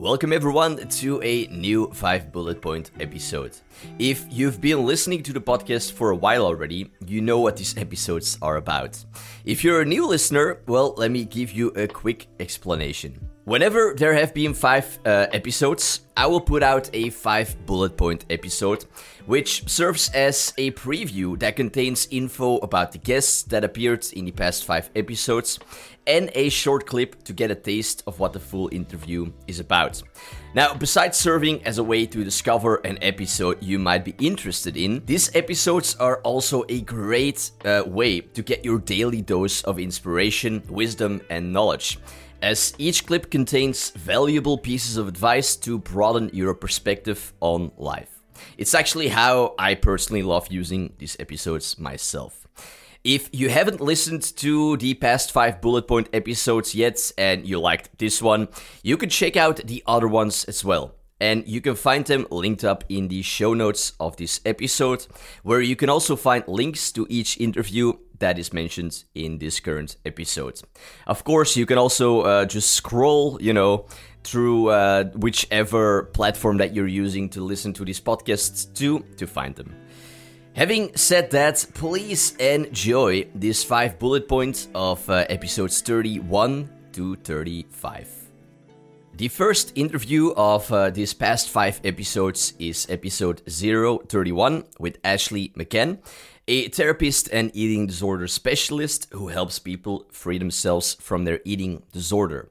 Welcome everyone to a new 5 bullet point episode. If you've been listening to the podcast for a while already, you know what these episodes are about. If you're a new listener, well, let me give you a quick explanation. Whenever there have been 5 uh, episodes, I will put out a 5 bullet point episode, which serves as a preview that contains info about the guests that appeared in the past 5 episodes and a short clip to get a taste of what the full interview is about. Now, besides serving as a way to discover an episode you might be interested in, these episodes are also a great uh, way to get your daily dose of inspiration, wisdom, and knowledge. As each clip contains valuable pieces of advice to broaden your perspective on life. It's actually how I personally love using these episodes myself. If you haven't listened to the past five bullet point episodes yet and you liked this one, you can check out the other ones as well. And you can find them linked up in the show notes of this episode, where you can also find links to each interview that is mentioned in this current episode. Of course, you can also uh, just scroll, you know, through uh, whichever platform that you're using to listen to these podcasts to to find them. Having said that, please enjoy these five bullet points of uh, episodes 31 to 35. The first interview of uh, these past five episodes is episode 031 with Ashley McHan, a therapist and eating disorder specialist who helps people free themselves from their eating disorder.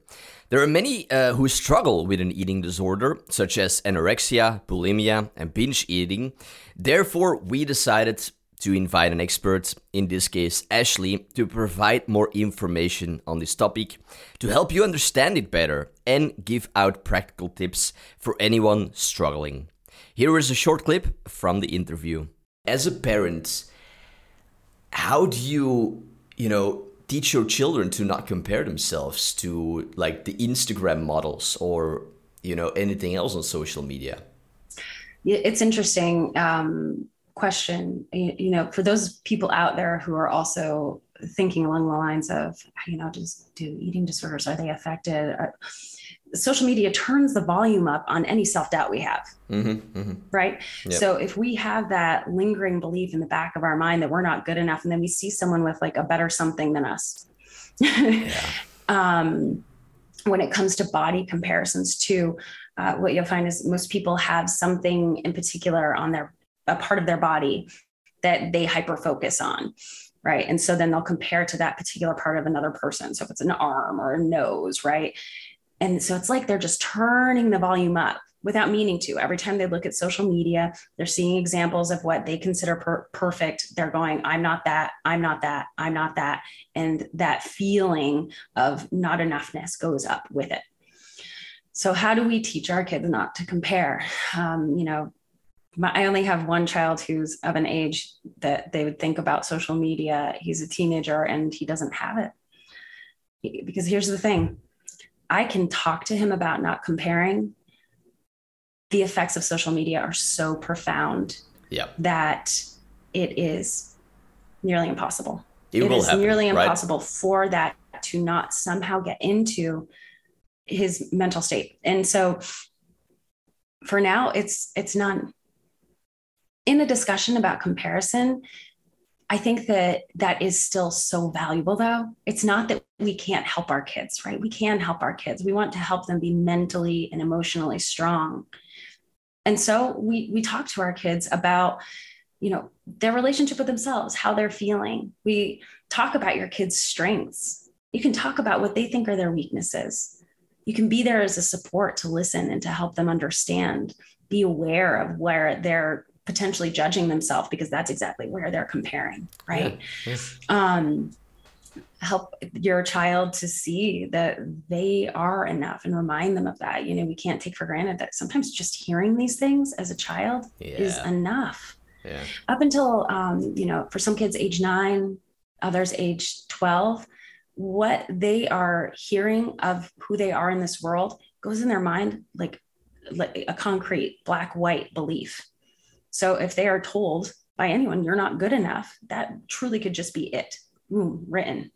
There are many uh, who struggle with an eating disorder, such as anorexia, bulimia, and binge eating. Therefore, we decided to invite an expert, in this case Ashley, to provide more information on this topic, to help you understand it better, and give out practical tips for anyone struggling. Here is a short clip from the interview. As a parent, how do you, you know, teach your children to not compare themselves to like the Instagram models or you know anything else on social media? Yeah, it's interesting um, question. You, you know, for those people out there who are also thinking along the lines of, you know, just do eating disorders are they affected? Uh, social media turns the volume up on any self doubt we have. Mm-hmm, mm-hmm. Right. Yep. So if we have that lingering belief in the back of our mind that we're not good enough, and then we see someone with like a better something than us. yeah. um, when it comes to body comparisons, too, uh, what you'll find is most people have something in particular on their a part of their body that they hyper focus on right and so then they'll compare to that particular part of another person so if it's an arm or a nose right and so it's like they're just turning the volume up without meaning to. Every time they look at social media, they're seeing examples of what they consider per- perfect. They're going, I'm not that, I'm not that, I'm not that. And that feeling of not enoughness goes up with it. So, how do we teach our kids not to compare? Um, you know, my, I only have one child who's of an age that they would think about social media. He's a teenager and he doesn't have it. Because here's the thing I can talk to him about not comparing. The effects of social media are so profound yep. that it is nearly impossible. It, it is happen, nearly right? impossible for that to not somehow get into his mental state. And so for now, it's it's none. In a discussion about comparison, I think that that is still so valuable, though. It's not that we can't help our kids, right? We can help our kids. We want to help them be mentally and emotionally strong. And so we we talk to our kids about, you know, their relationship with themselves, how they're feeling. We talk about your kids' strengths. You can talk about what they think are their weaknesses. You can be there as a support to listen and to help them understand, be aware of where they're potentially judging themselves because that's exactly where they're comparing, right? Yeah. Yes. Um, help your child to see that they are enough and remind them of that. You know, we can't take for granted that sometimes just hearing these things as a child yeah. is enough. Yeah. Up until, um, you know, for some kids, age nine, others, age 12, what they are hearing of who they are in this world goes in their mind like, like a concrete black white belief so if they are told by anyone, you're not good enough, that truly could just be it, Boom, written.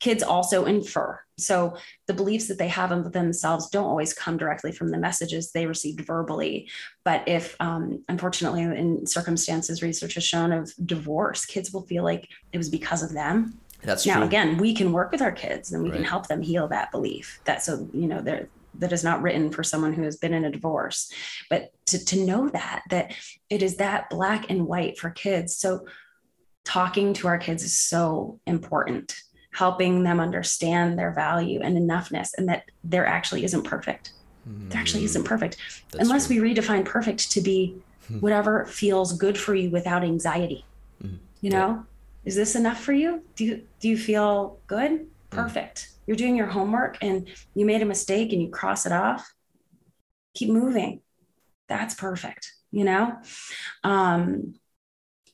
Kids also infer. so the beliefs that they have of themselves don't always come directly from the messages they received verbally but if um, unfortunately in circumstances research has shown of divorce kids will feel like it was because of them that's true. now true. again we can work with our kids and we Right. can help them heal that belief that so you know they're that is not written for someone who has been in a divorce. But to, to know that that it is that black and white for kids. So talking to our kids is so important helping them understand their value and enoughness and that there actually isn't perfect. There actually isn't perfect. Mm, That's unless true. we redefine perfect to be whatever feels good for you without anxiety. Mhm. you know? Is this enough for you? Do you do you feel good perfect. You're doing your homework and you made a mistake and you cross it off. Keep moving. That's perfect you know? Um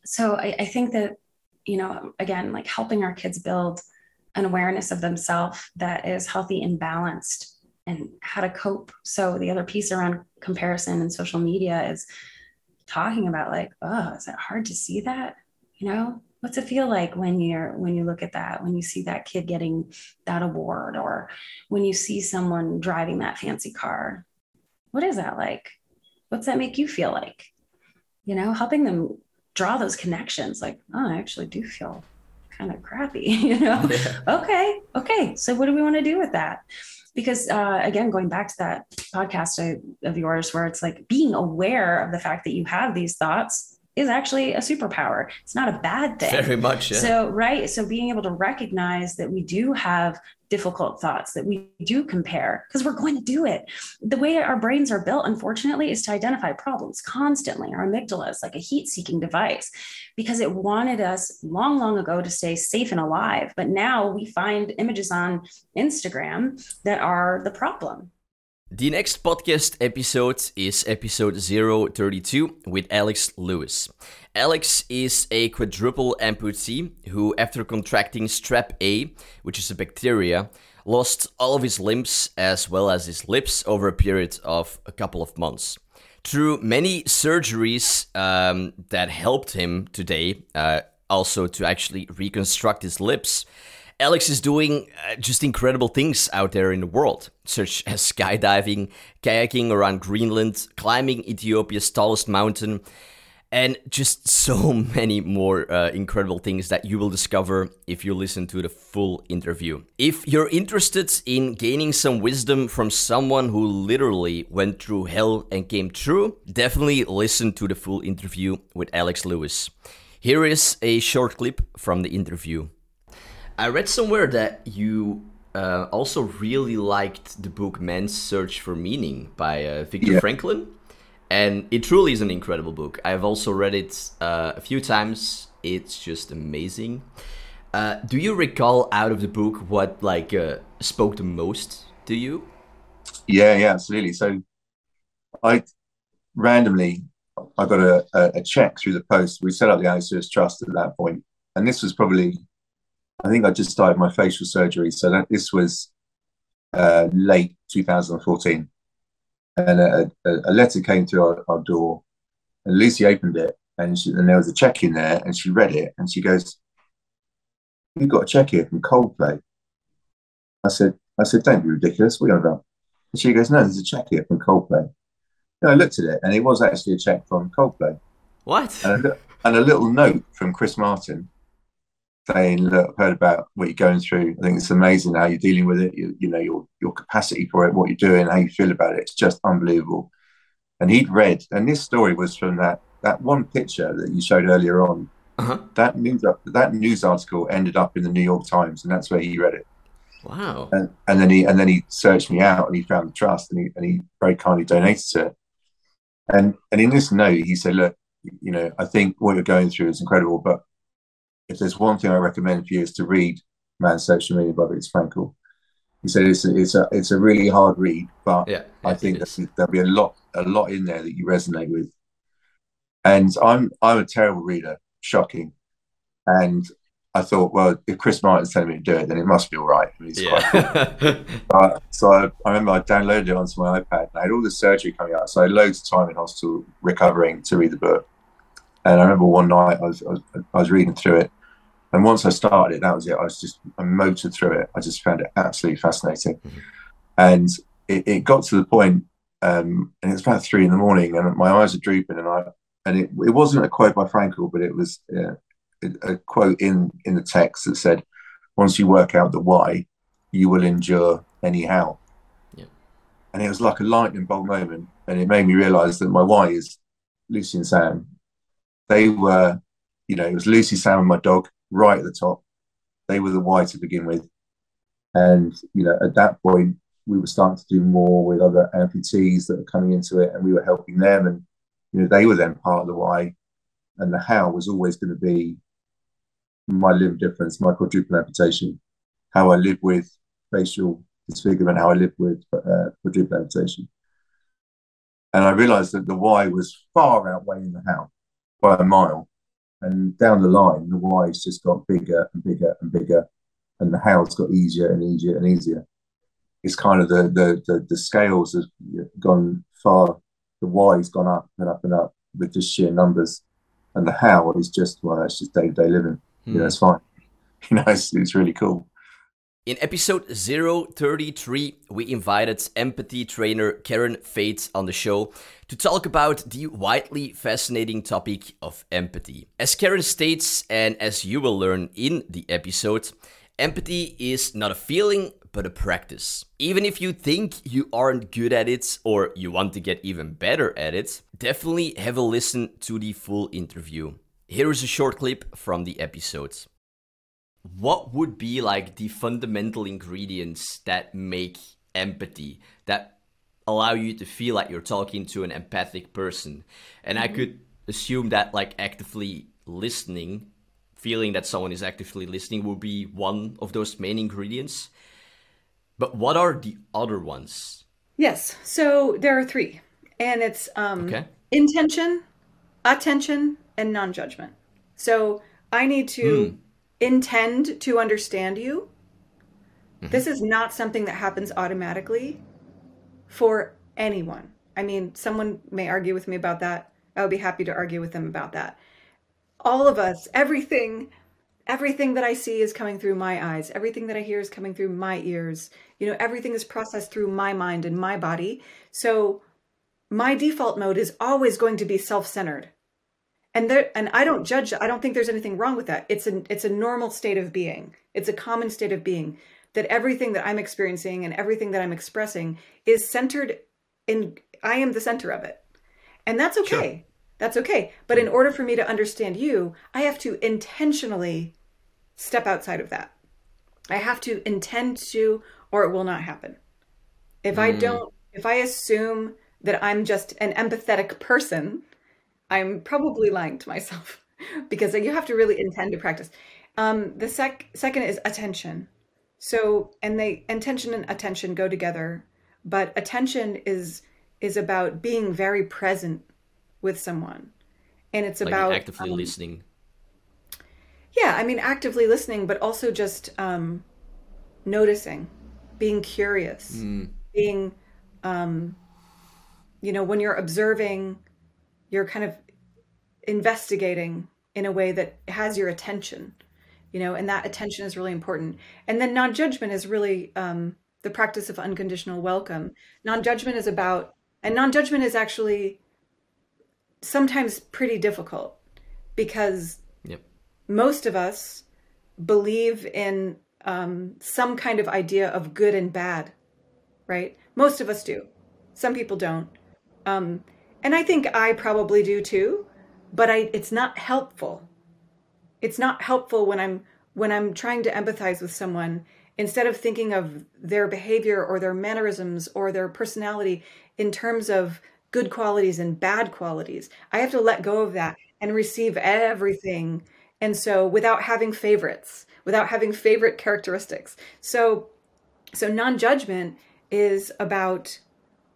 so I, I think that you know again like helping our kids build an awareness of themselves that is healthy and balanced and how to cope. So the other piece around comparison and social media is talking about like oh is it hard to see that? You know what's it feel like when you're when you look at that when you see that kid getting that award or when you see someone driving that fancy car? What is that like? What's that make you feel like? You know helping them draw those connections like oh i actually do feel kind of crappy you know? Yeah. okay okay so what do we want to do with that? Because uh, again going back to that podcast of- of yours where it's like being aware of the fact that you have these thoughts is actually a superpower it's not a bad thing Very much. Yeah. so, right. So, being able to recognize that we do have difficult thoughts, that we do compare, because we're going to do it. The way our brains are built, unfortunately, is to identify problems constantly. Our amygdala is like a heat seeking device because it wanted us long, long ago to stay safe and alive. But now we find images on Instagram that are the problem. The next podcast episode is episode 032 with Alex Lewis. Alex is a quadruple amputee who, after contracting strep A, which is a bacteria, lost all of his limbs as well as his lips over a period of a couple of months. Through many surgeries um, that helped him today, uh, also to actually reconstruct his lips, Alex is doing uh, just incredible things out there in the world, such as skydiving, kayaking around Greenland, climbing Ethiopia's tallest mountain, and just so many more uh, incredible things that you will discover if you listen to the full interview. If you're interested in gaining some wisdom from someone who literally went through hell and came through, definitely listen to the full interview with Alex Lewis. Here is a short clip from the interview. I read somewhere that you uh, also really liked the book Man's Search for Meaning by uh, Viktor Yeah. Franklin. And it truly is an incredible book. I've also read it uh, a few times. It's just amazing. Uh, do you recall out of the book what like uh, spoke the most to you? Yeah, yeah, absolutely. So I randomly I got a, a, a check through the post. We set up the Lewis Trust at that point, and this was probably I think I just started my facial surgery, so that this was uh, late 2014, and a, a, a letter came through our, our door, and Lucy opened it, and she, and there was a check in there, and she read it, and she goes, "You've got a check here from Coldplay." I said, "I said, don't be ridiculous. You on about?" And she goes, "No, there's a check here from Coldplay." And I looked at it, and it was actually a check from Coldplay, What? and a, and a little note from Chris Martin saying, "Look, I've heard about what you're going through. I think it's amazing how you're dealing with it. You, you know your your capacity for it, what you're doing, how you feel about it. It's just unbelievable." And he'd read, and this story was from that that one picture that you showed earlier on. Uh-huh. That news that news article ended up in the New York Times, and that's where he read it. Wow. and, and then he and then he searched me out and he found the trust and he and he very kindly donated to it. And and in this note he said, look, you know, I think what you're going through is incredible, but if there's one thing I recommend for you is to read Man's Search for Meaning by Viktor Frankl. He said it's a, it's a it's a really hard read, but Yeah. I think there'll be a lot a lot in there that you resonate with. And I'm I'm a terrible reader, shocking. And I thought, well, if Chris Martin's telling me to do it, then it must be all right. I mean, Yeah. uh, so I, I remember I downloaded it onto my iPad and I had all the surgery coming out. So I had loads of time in hospital recovering to read the book. And I remember one night I was, I was, I was reading through it And once I started it, that was it. I was just I motored through it. I just found it absolutely fascinating. Mm-hmm. And it, it, got to the point, um, and it was about three in the morning, and my eyes are drooping, and I and it, it wasn't a quote by Frankl, but it was uh, a quote in in the text that said, "Once you work out the why, you will endure anyhow." Yeah. And it was like a lightning bolt moment, and it made me realise that my why is Lucy and Sam. They were, you know, it was Lucy, Sam, and my dog right at the top. They were the why to begin with, and you know, at that point, we were starting to do more with other amputees that were coming into it, and we were helping them. And you know, they were then part of the why, and the how was always going to be my limb difference, my quadruple amputation, how I live with facial disfigurement, how I live with uh, quadruple amputation. And I realized that the why was far outweighing the how by a mile. And down the line, the why's just got bigger and bigger and bigger, and the how's got easier and easier and easier. It's kind of the the the, the scales have gone far the why's gone up and up and up with just sheer numbers, and the how is just well, it's just day to day living. Mm. You know, it's fine. You know, it's, it's really cool. In episode 033, we invited empathy trainer Karen Faith on the show to talk about the widely fascinating topic of empathy. As Karen states, and as you will learn in the episode, empathy is not a feeling, but a practice. Even if you think you aren't good at it or you want to get even better at it, definitely have a listen to the full interview. Here is a short clip from the episode. What would be like the fundamental ingredients that make empathy, that allow you to feel like you're talking to an empathic person? And mm-hmm. I could assume that like actively listening feeling that someone is actively listening will be one of those main ingredients. But what are the other ones? Yes. So there are three, and it's um, okay. intention, attention, and non judgment. So I need to mm. Intend to understand you. Mm-hmm. This is not something that happens automatically for anyone. I mean, someone may argue with me about that. I would be happy to argue with them about that. All of us, everything everything that I see is coming through my eyes. Everything that I hear is coming through my ears. You know, everything is processed through my mind and my body. So my default mode is always going to be self-centered. And there and I don't judge I don't think there's anything wrong with that. It's a it's a normal state of being. It's a common state of being that everything that I'm experiencing and everything that I'm expressing is centered in I am the center of it. And that's okay. Sure. That's okay. But in order for me to understand you, I have to intentionally step outside of that. I have to intend to, or it will not happen. If mm. I don't, if I assume that I'm just an empathetic person, I'm probably lying to myself because you have to really intend to practice. Um, the sec- second is attention. So, and they intention and attention go together, but attention is is about being very present with someone, and it's like about actively um, listening yeah, I mean, actively listening, but also just um, noticing, being curious, mm. being, um, you know, when you're observing, you're kind of investigating in a way that has your attention, you know, and that attention is really important. And then non judgment is really um, the practice of unconditional welcome. Non judgment is about, and non judgment is actually sometimes pretty difficult because most of us believe in um, some kind of idea of good and bad, right? Most of us do. Some people don't. Um, and I think I probably do too, but I, it's not helpful. It's not helpful when I'm when I'm trying to empathize with someone instead of thinking of their behavior or their mannerisms or their personality in terms of good qualities and bad qualities. I have to let go of that and receive everything and so without having favorites without having favorite characteristics so so non-judgment is about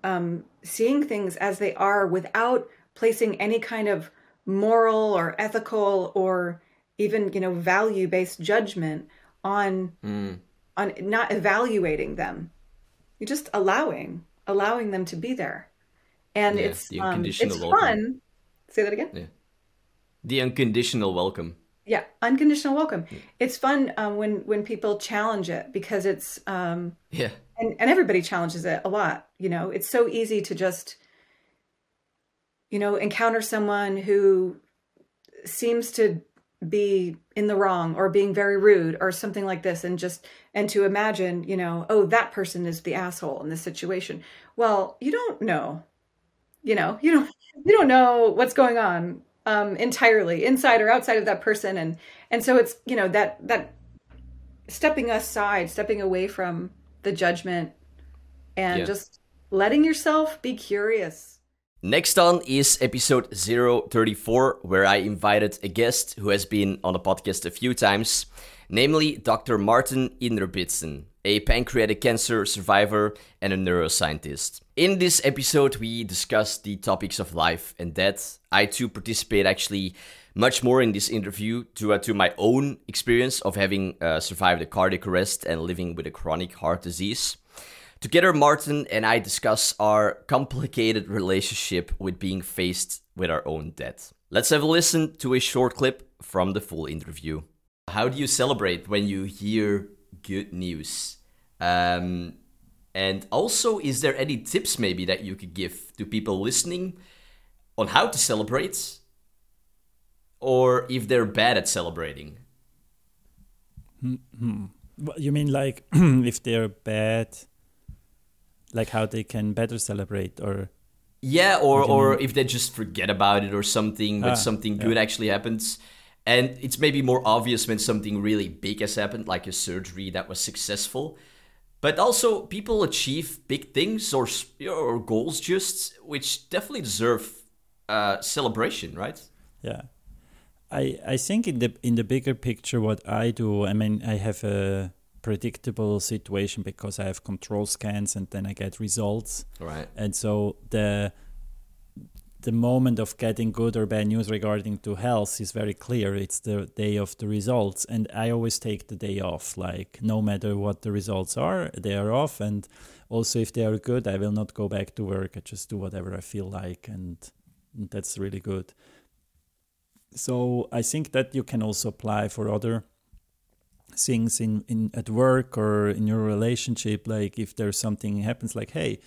um, seeing things as they are without placing any kind of moral or ethical or even you know value based judgment on mm. on not evaluating them you're just allowing allowing them to be there and yeah, it's um, it's welcome. fun say that again yeah. the unconditional welcome Yeah, unconditional welcome. It's fun um, when when people challenge it because it's um, yeah, and and everybody challenges it a lot. You know, it's so easy to just you know encounter someone who seems to be in the wrong or being very rude or something like this and just and to imagine you know oh that person is the asshole in this situation. Well you don't know you know? You don't you don't know what's going on um entirely inside or outside of that person. And and so it's you know that that stepping aside stepping away from the judgment and Yeah. just letting yourself be curious Next on is episode 034, where I invited a guest who has been on the podcast a few times, namely Dr. Martin Inderbitzin, a pancreatic cancer survivor and a neuroscientist. In this episode, we discuss the topics of life and death. I too participate actually much more in this interview due to my own experience of having uh, survived a cardiac arrest and living with a chronic heart disease. Together, Martin and I discuss our complicated relationship with being faced with our own death. Let's have a listen to a short clip from the full interview. How do you celebrate when you hear good news? Um, and also, is there any tips maybe that you could give to people listening on how to celebrate? Or if they're bad at celebrating? What- You mean like if they're bad, like how they can better celebrate, or Yeah, or What do you or if they just forget about it or something when Ah, something good actually happens. And it's maybe more obvious when something really big has happened, like a surgery that was successful. But also, people achieve big things or or goals just, which definitely deserve uh, celebration, right? yeah. I I think in the in the bigger picture, what I do, I mean, I have a predictable situation because I have control scans and then I get results. Right. and so the the moment of getting good or bad news regarding to health is very clear. It's the day of the results. And i always take the day off. Like no matter what the results are they are off. And also if they are good i will not go back to work. I just do whatever i feel like. And that's really good so i think that you can also apply for other things in, in at work or in your relationship like if there's something happens like hey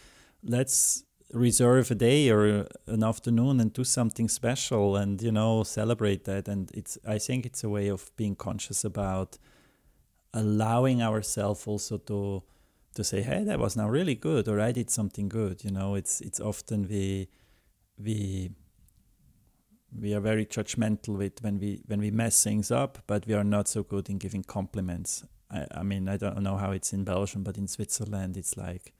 let's reserve a day or an afternoon and do something special and you know celebrate that. And it's i think it's a way of being conscious about allowing ourselves also to to say hey that was now really good or i did something good you know? It's it's often we we we are very judgmental with when we when we mess things up but we are not so good in giving compliments. I, I mean i don't know how it's in belgium but in switzerland it's like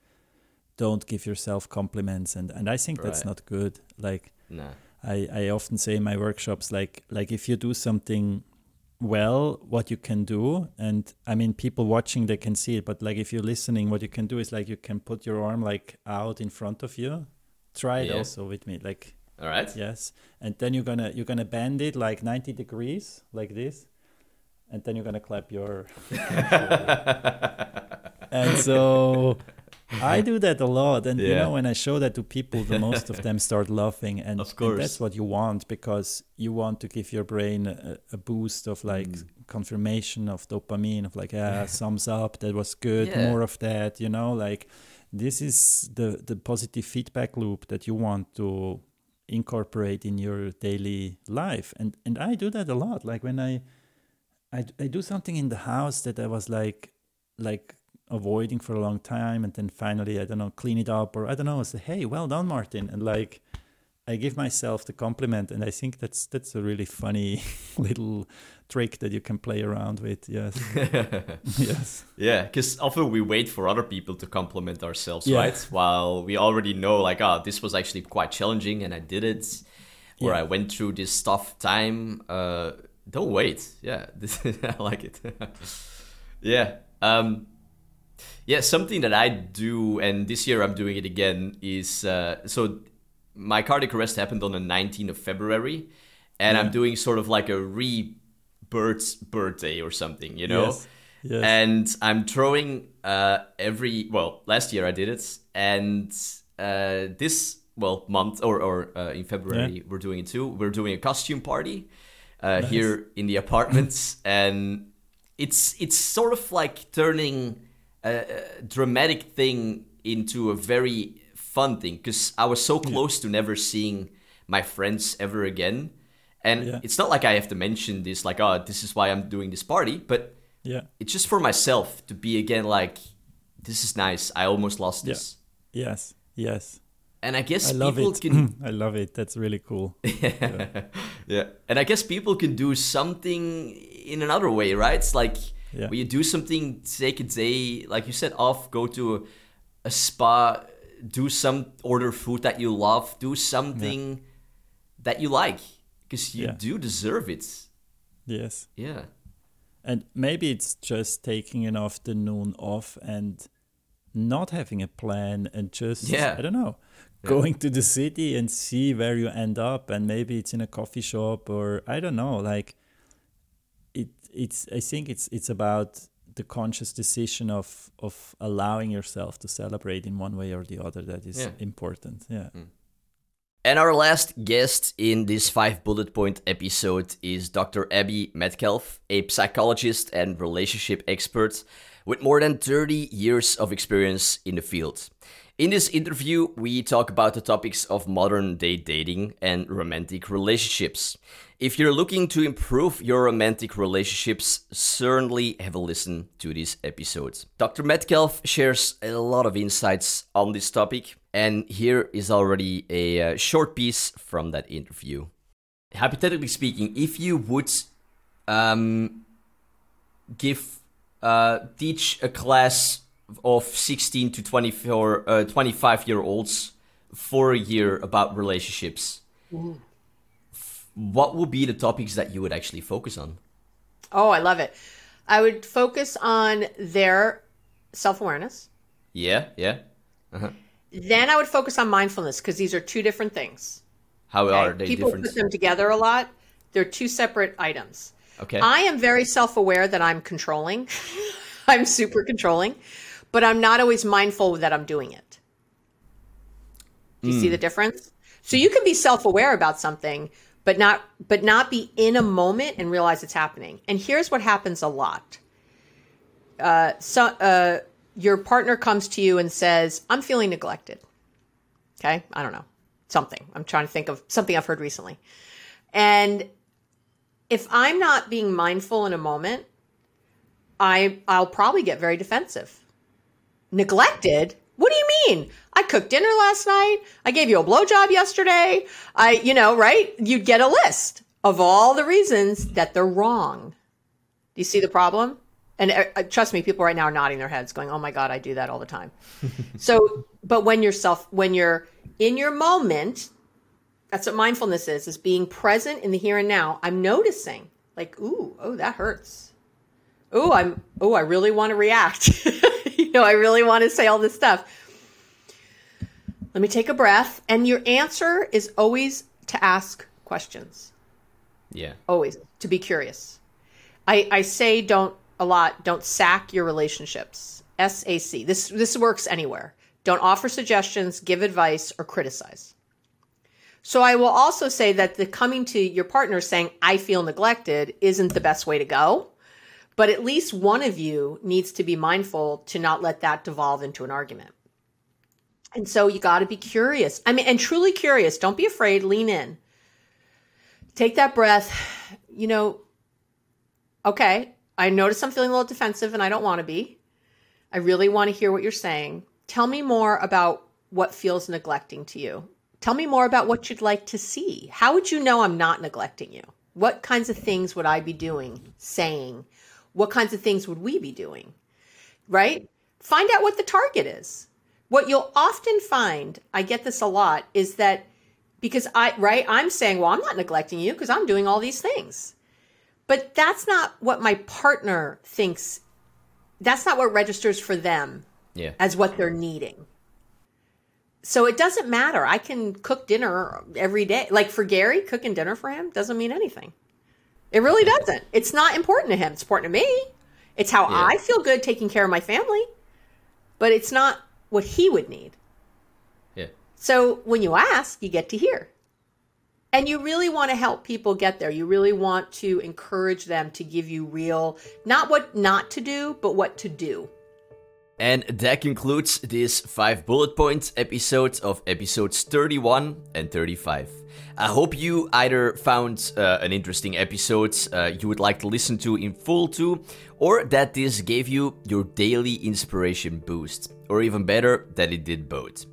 don't give yourself compliments. And and i think that's not good. Like Nah. I, I often say in my workshops like like if you do something well what you can do and i mean people watching they can see it but like if you're listening what you can do is like you can put your arm like out in front of you. Try it Yeah. also with me. Like All right. yes. And then you're gonna you're gonna bend it like 90 degrees like this and then you're gonna clap your and so I do that a lot, and you know when I show that to people, the most of them start laughing, and, Of and that's what you want because you want to give your brain a, a boost of like Mm. confirmation of dopamine of like yeah. thumbs up that was good Yeah. more of that you know? Like this is the the positive feedback loop that you want to incorporate in your daily life. And and I do that a lot. Like when I I, I do something in the house that I was like like avoiding for a long time and then finally I don't know clean it up or I don't know say hey well done Martin. And like I give myself the compliment and I think that's that's a really funny little trick that you can play around with yes yes Yeah, because often we wait for other people to compliment ourselves, Yeah. right? While we already know, like, oh, this was actually quite challenging and I did it, or Yeah. I went through this tough time. Uh, don't wait. Yeah, this, I like it. yeah. Um, yeah, something that I do, and this year I'm doing it again, is uh, so my cardiac arrest happened on the 19th of February, and I'm doing sort of like a rebirth birthday or something, you know? yes yes and I'm throwing uh, every well last year I did it and uh, this well month or or uh, in February Yeah. we're doing it too we're doing a costume party uh, nice. here in the apartments, and it's it's sort of like turning a, a dramatic thing into a very fun thing because I was so close yeah. to never seeing my friends ever again. And yeah. it's not like I have to mention this, like, oh, this is why I'm doing this party, but yeah, it's just for myself to be again like, this is nice. I almost lost this. Yes, yes. And I guess I love people it. can. I love it. That's really cool. yeah. yeah, and I guess people can do something in another way, right? It's like yeah. when you do something, take a day, like you said, off, go to a, a spa, do some order food that you love, do something yeah. that you like because you yeah. do deserve it. Yes. Yeah. And maybe it's just taking an afternoon off and not having a plan and just yeah. I don't know, going to the city and see where you end up and maybe it's in a coffee shop or I don't know, like it it's I think it's it's about the conscious decision of of allowing yourself to celebrate in one way or the other that is yeah. important. Yeah. Mm. And our last guest in this five bullet point episode is Dr. Abby Medcalf, a psychologist and relationship expert with more than 30 years of experience in the field. In this interview, we talk about the topics of modern day dating and romantic relationships. If you're looking to improve your romantic relationships, certainly have a listen to this episode. Dr. Medcalf shares a lot of insights on this topic, and here is already a uh, short piece from that interview. Hypothetically speaking, if you would um, give uh, teach a class of 16 to 24, uh, 25 year olds for a year about relationships, Ooh. What would be the topics that you would actually focus on? Oh, I love it. I would focus on their self awareness. Yeah, yeah. Uh-huh. Then I would focus on mindfulness because these are two different things. How okay? are they different? People different? put them together a lot. They're two separate items. Okay. I am very self aware that I'm controlling. I'm super controlling, but I'm not always mindful that I'm doing it. Do you mm. see hmm. the difference? So you can be self aware about something, but not but not be in a moment and realize it's happening. And here's what happens a lot. Uh, so uh, your partner comes to you and says, I'm feeling neglected. Okay. I don't know. Something. I'm trying to think of something I've heard recently. And if I'm not being mindful in a moment, I I'll probably get very defensive. Neglected? What do you mean? I cooked dinner last night. I gave you a blowjob yesterday. I, you know, right? You'd get a list of all the reasons that they're wrong. Do you see the problem? and uh, uh, trust me people right now are nodding their heads going oh my god i do that all the time so but when you're self when you're in your moment that's what mindfulness is is being present in the here and now i'm noticing like ooh oh that hurts oh i'm oh i really want to react you know i really want to say all this stuff let me take a breath and your answer is always to ask questions yeah always to be curious i i say don't a lot don't sack your relationships. SAC. This this works anywhere. Don't offer suggestions, give advice or criticize. So I will also say that the coming to your partner saying I feel neglected isn't the best way to go. But at least one of you needs to be mindful to not let that devolve into an argument. And so you got to be curious. I mean, and truly curious. Don't be afraid. Lean in. Take that breath. You know, okay, I notice I'm feeling a little defensive and I don't want to be. I really want to hear what you're saying. Tell me more about what feels neglecting to you. Tell me more about what you'd like to see. How would you know I'm not neglecting you? What kinds of things would I be doing, saying? What kinds of things would we be doing? Right? Find out what the target is. What you'll often find, I get this a lot, is that because I, right, I'm saying, well, I'm not neglecting you because I'm doing all these things. But that's not what my partner thinks. That's not what registers for them yeah. as what they're needing. So it doesn't matter. I can cook dinner every day. Like for Gary, cooking dinner for him doesn't mean anything. It really doesn't. It's not important to him. It's important to me. It's how yeah. I feel good taking care of my family. But it's not what he would need. Yeah. So when you ask, you get to hear. And you really want to help people get there. You really want to encourage them to give you real, not what not to do, but what to do. And that concludes this five bullet points episode of episodes 31 and 35. I hope you either found uh, an interesting episode uh, you would like to listen to in full too, or that this gave you your daily inspiration boost, or even better, that it did both.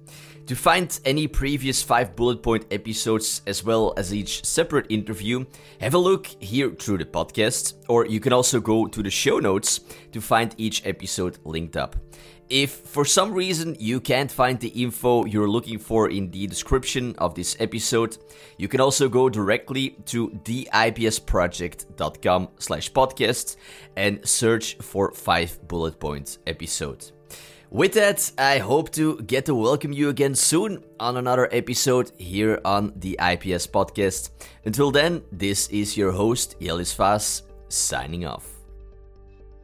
To find any previous 5 bullet point episodes as well as each separate interview, have a look here through the podcast, or you can also go to the show notes to find each episode linked up. If for some reason you can't find the info you're looking for in the description of this episode, you can also go directly to theipsproject.com slash podcast and search for 5 bullet points episode. With that, I hope to get to welcome you again soon on another episode here on the IPS podcast. Until then, this is your host, Jelis Vaas, signing off.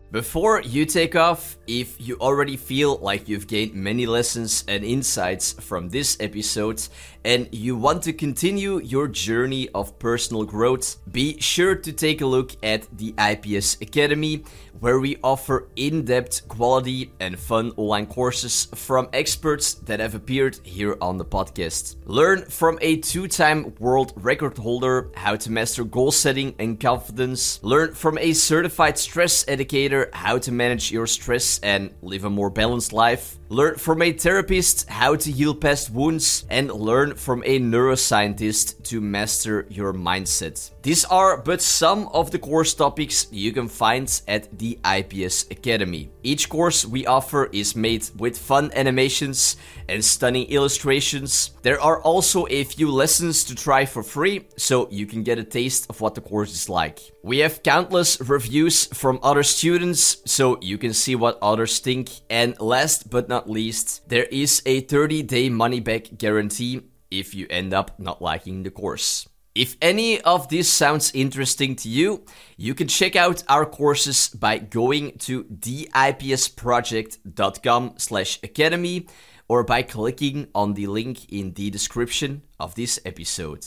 Before you take off, if you already feel like you've gained many lessons and insights from this episode and you want to continue your journey of personal growth, be sure to take a look at the IPS Academy, where we offer in depth, quality, and fun online courses from experts that have appeared here on the podcast. Learn from a two time world record holder how to master goal setting and confidence. Learn from a certified stress educator how to manage your stress and live a more balanced life. Learn from a therapist how to heal past wounds. And learn from a neuroscientist to master your mindset. These are but some of the course topics you can find at the IPS Academy. Each course we offer is made with fun animations and stunning illustrations. There are also a few lessons to try for free, so you can get a taste of what the course is like. We have countless reviews from other students, so you can see what others think. And last but not least, there is a 30 day money back guarantee if you end up not liking the course. If any of this sounds interesting to you, you can check out our courses by going to theipsproject.com slash academy or by clicking on the link in the description of this episode.